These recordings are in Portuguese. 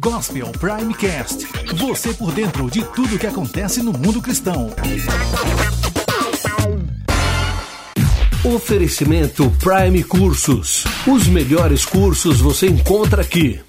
Gospel Primecast. Você por dentro de tudo que acontece no mundo cristão. Oferecimento Prime Cursos. Os melhores cursos você encontra aqui.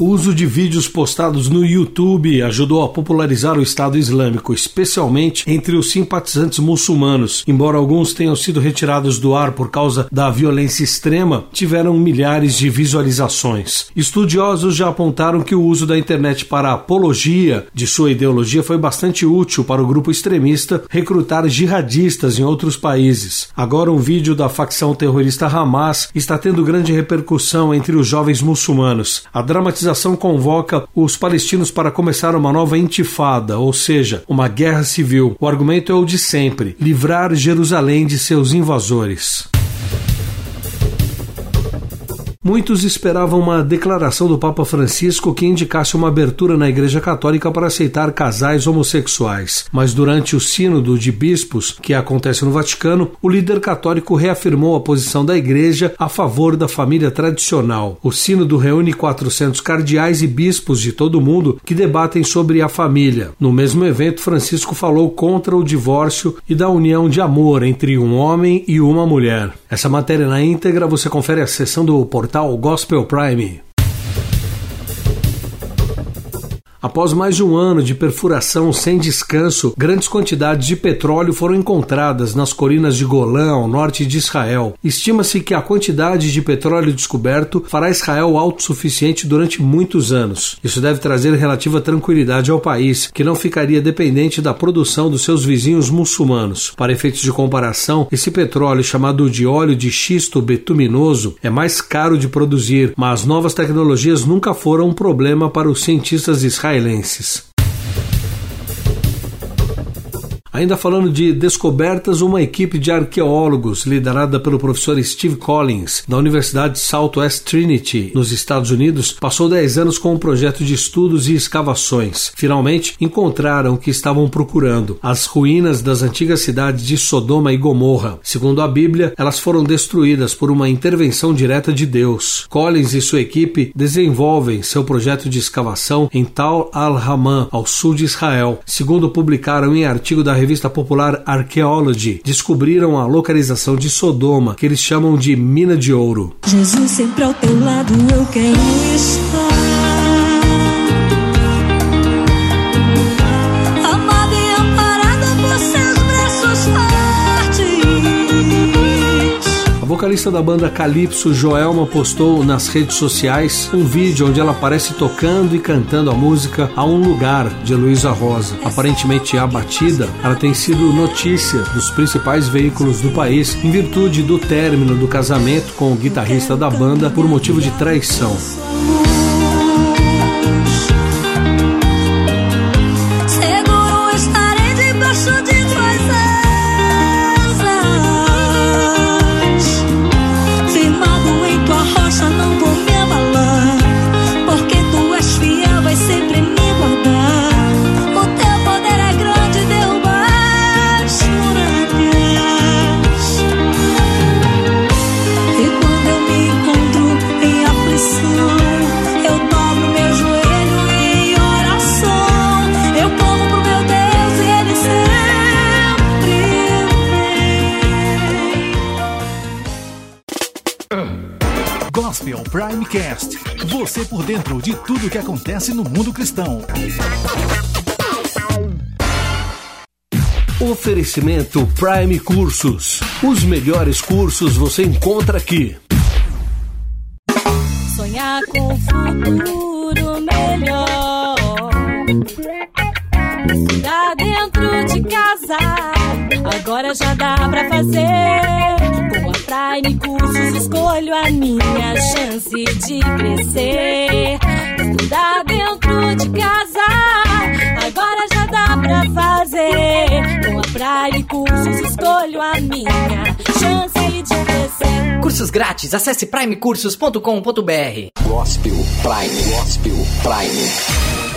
O uso de vídeos postados no YouTube ajudou a popularizar o Estado Islâmico, especialmente entre os simpatizantes muçulmanos. Embora alguns tenham sido retirados do ar por causa da violência extrema, tiveram milhares de visualizações. Estudiosos já apontaram que o uso da internet para a apologia de sua ideologia foi bastante útil para o grupo extremista recrutar jihadistas em outros países. Agora, um vídeo da facção terrorista Hamas está tendo grande repercussão entre os jovens muçulmanos. A dramatização organização convoca os palestinos para começar uma nova intifada, ou seja, uma guerra civil. O argumento é o de sempre: livrar Jerusalém de seus invasores. Muitos esperavam uma declaração do Papa Francisco que indicasse uma abertura na Igreja Católica para aceitar casais homossexuais. Mas durante o Sínodo de Bispos, que acontece no Vaticano, o líder católico reafirmou a posição da Igreja a favor da família tradicional. O Sínodo reúne 400 cardeais e bispos de todo o mundo que debatem sobre a família. No mesmo evento, Francisco falou contra o divórcio e da união de amor entre um homem e uma mulher. Essa matéria na íntegra você confere a seção do portal portal Gospel Prime. Após mais de um ano de perfuração sem descanso, grandes quantidades de petróleo foram encontradas nas colinas de Golã, ao norte de Israel. Estima-se que a quantidade de petróleo descoberto fará Israel autossuficiente durante muitos anos. Isso deve trazer relativa tranquilidade ao país, que não ficaria dependente da produção dos seus vizinhos muçulmanos. Para efeitos de comparação, esse petróleo, chamado de óleo de xisto betuminoso, é mais caro de produzir, mas novas tecnologias nunca foram um problema para os cientistas israelenses israelenses. Ainda falando de descobertas, uma equipe de arqueólogos liderada pelo professor Steve Collins, da Universidade Southwest Trinity, nos Estados Unidos, passou 10 anos com um projeto de estudos e escavações. Finalmente, encontraram o que estavam procurando: as ruínas das antigas cidades de Sodoma e Gomorra. Segundo a Bíblia, elas foram destruídas por uma intervenção direta de Deus. Collins e sua equipe desenvolvem seu projeto de escavação em Tal al-Haman, ao sul de Israel. Segundo publicaram em artigo da revista revista popular Archaeology, descobriram a localização de Sodoma, que eles chamam de Mina de Ouro. Jesus sempre ao teu lado eu quero estar. Vocalista da banda Calypso, Joelma, postou nas redes sociais um vídeo onde ela aparece tocando e cantando a música A Um Lugar, de Luísa Rosa. Aparentemente abatida, ela tem sido notícia dos principais veículos do país em virtude do término do casamento com o guitarrista da banda por motivo de traição. Gospel Primecast. Você por dentro de tudo que acontece no mundo cristão. Oferecimento Prime Cursos. Os melhores cursos você encontra aqui. Sonhar com o futuro melhor. Estudar dentro de casa. Agora já dá pra fazer Prime Cursos, escolho a minha chance de crescer. Estudar dentro de casa, agora já dá pra fazer. Com a Prime Cursos, escolho a minha chance de crescer. Cursos grátis, acesse primecursos.com.br. Gospel Prime, Gospel Prime.